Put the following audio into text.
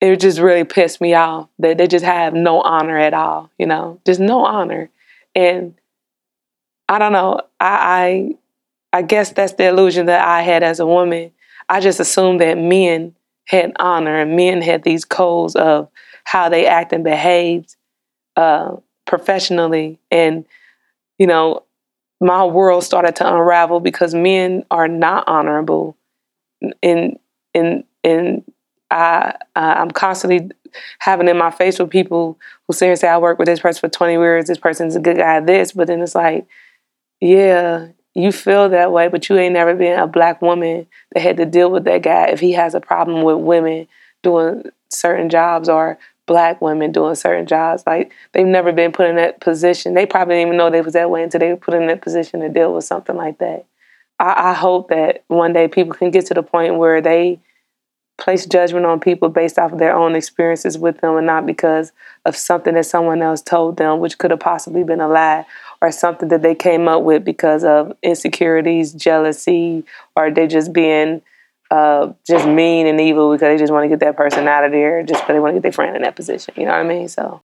it just really pissed me off that they just have no honor at all, you know, just no honor. And I don't know, I, I, I guess that's the illusion that I had as a woman. I just assumed that men had honor and men had these codes of how they act and behaved uh, professionally. And, you know, my world started to unravel because men are not honorable. in in and I, I'm constantly having in my face with people who say, say, I work with this person for 20 years, this person's a good guy this. But then it's like, yeah, you feel that way, but you ain't never been a black woman that had to deal with that guy if he has a problem with women doing certain jobs or black women doing certain jobs. Like they've never been put in that position. They probably didn't even know they was that way until they were put in that position to deal with something like that. I, I hope that one day people can get to the point where they place judgment on people based off of their own experiences with them and not because of something that someone else told them, which could have possibly been a lie or something that they came up with because of insecurities, jealousy, or they just being uh, just mean and evil because they just want to get that person out of there just because they want to get their friend in that position. You know what I mean? So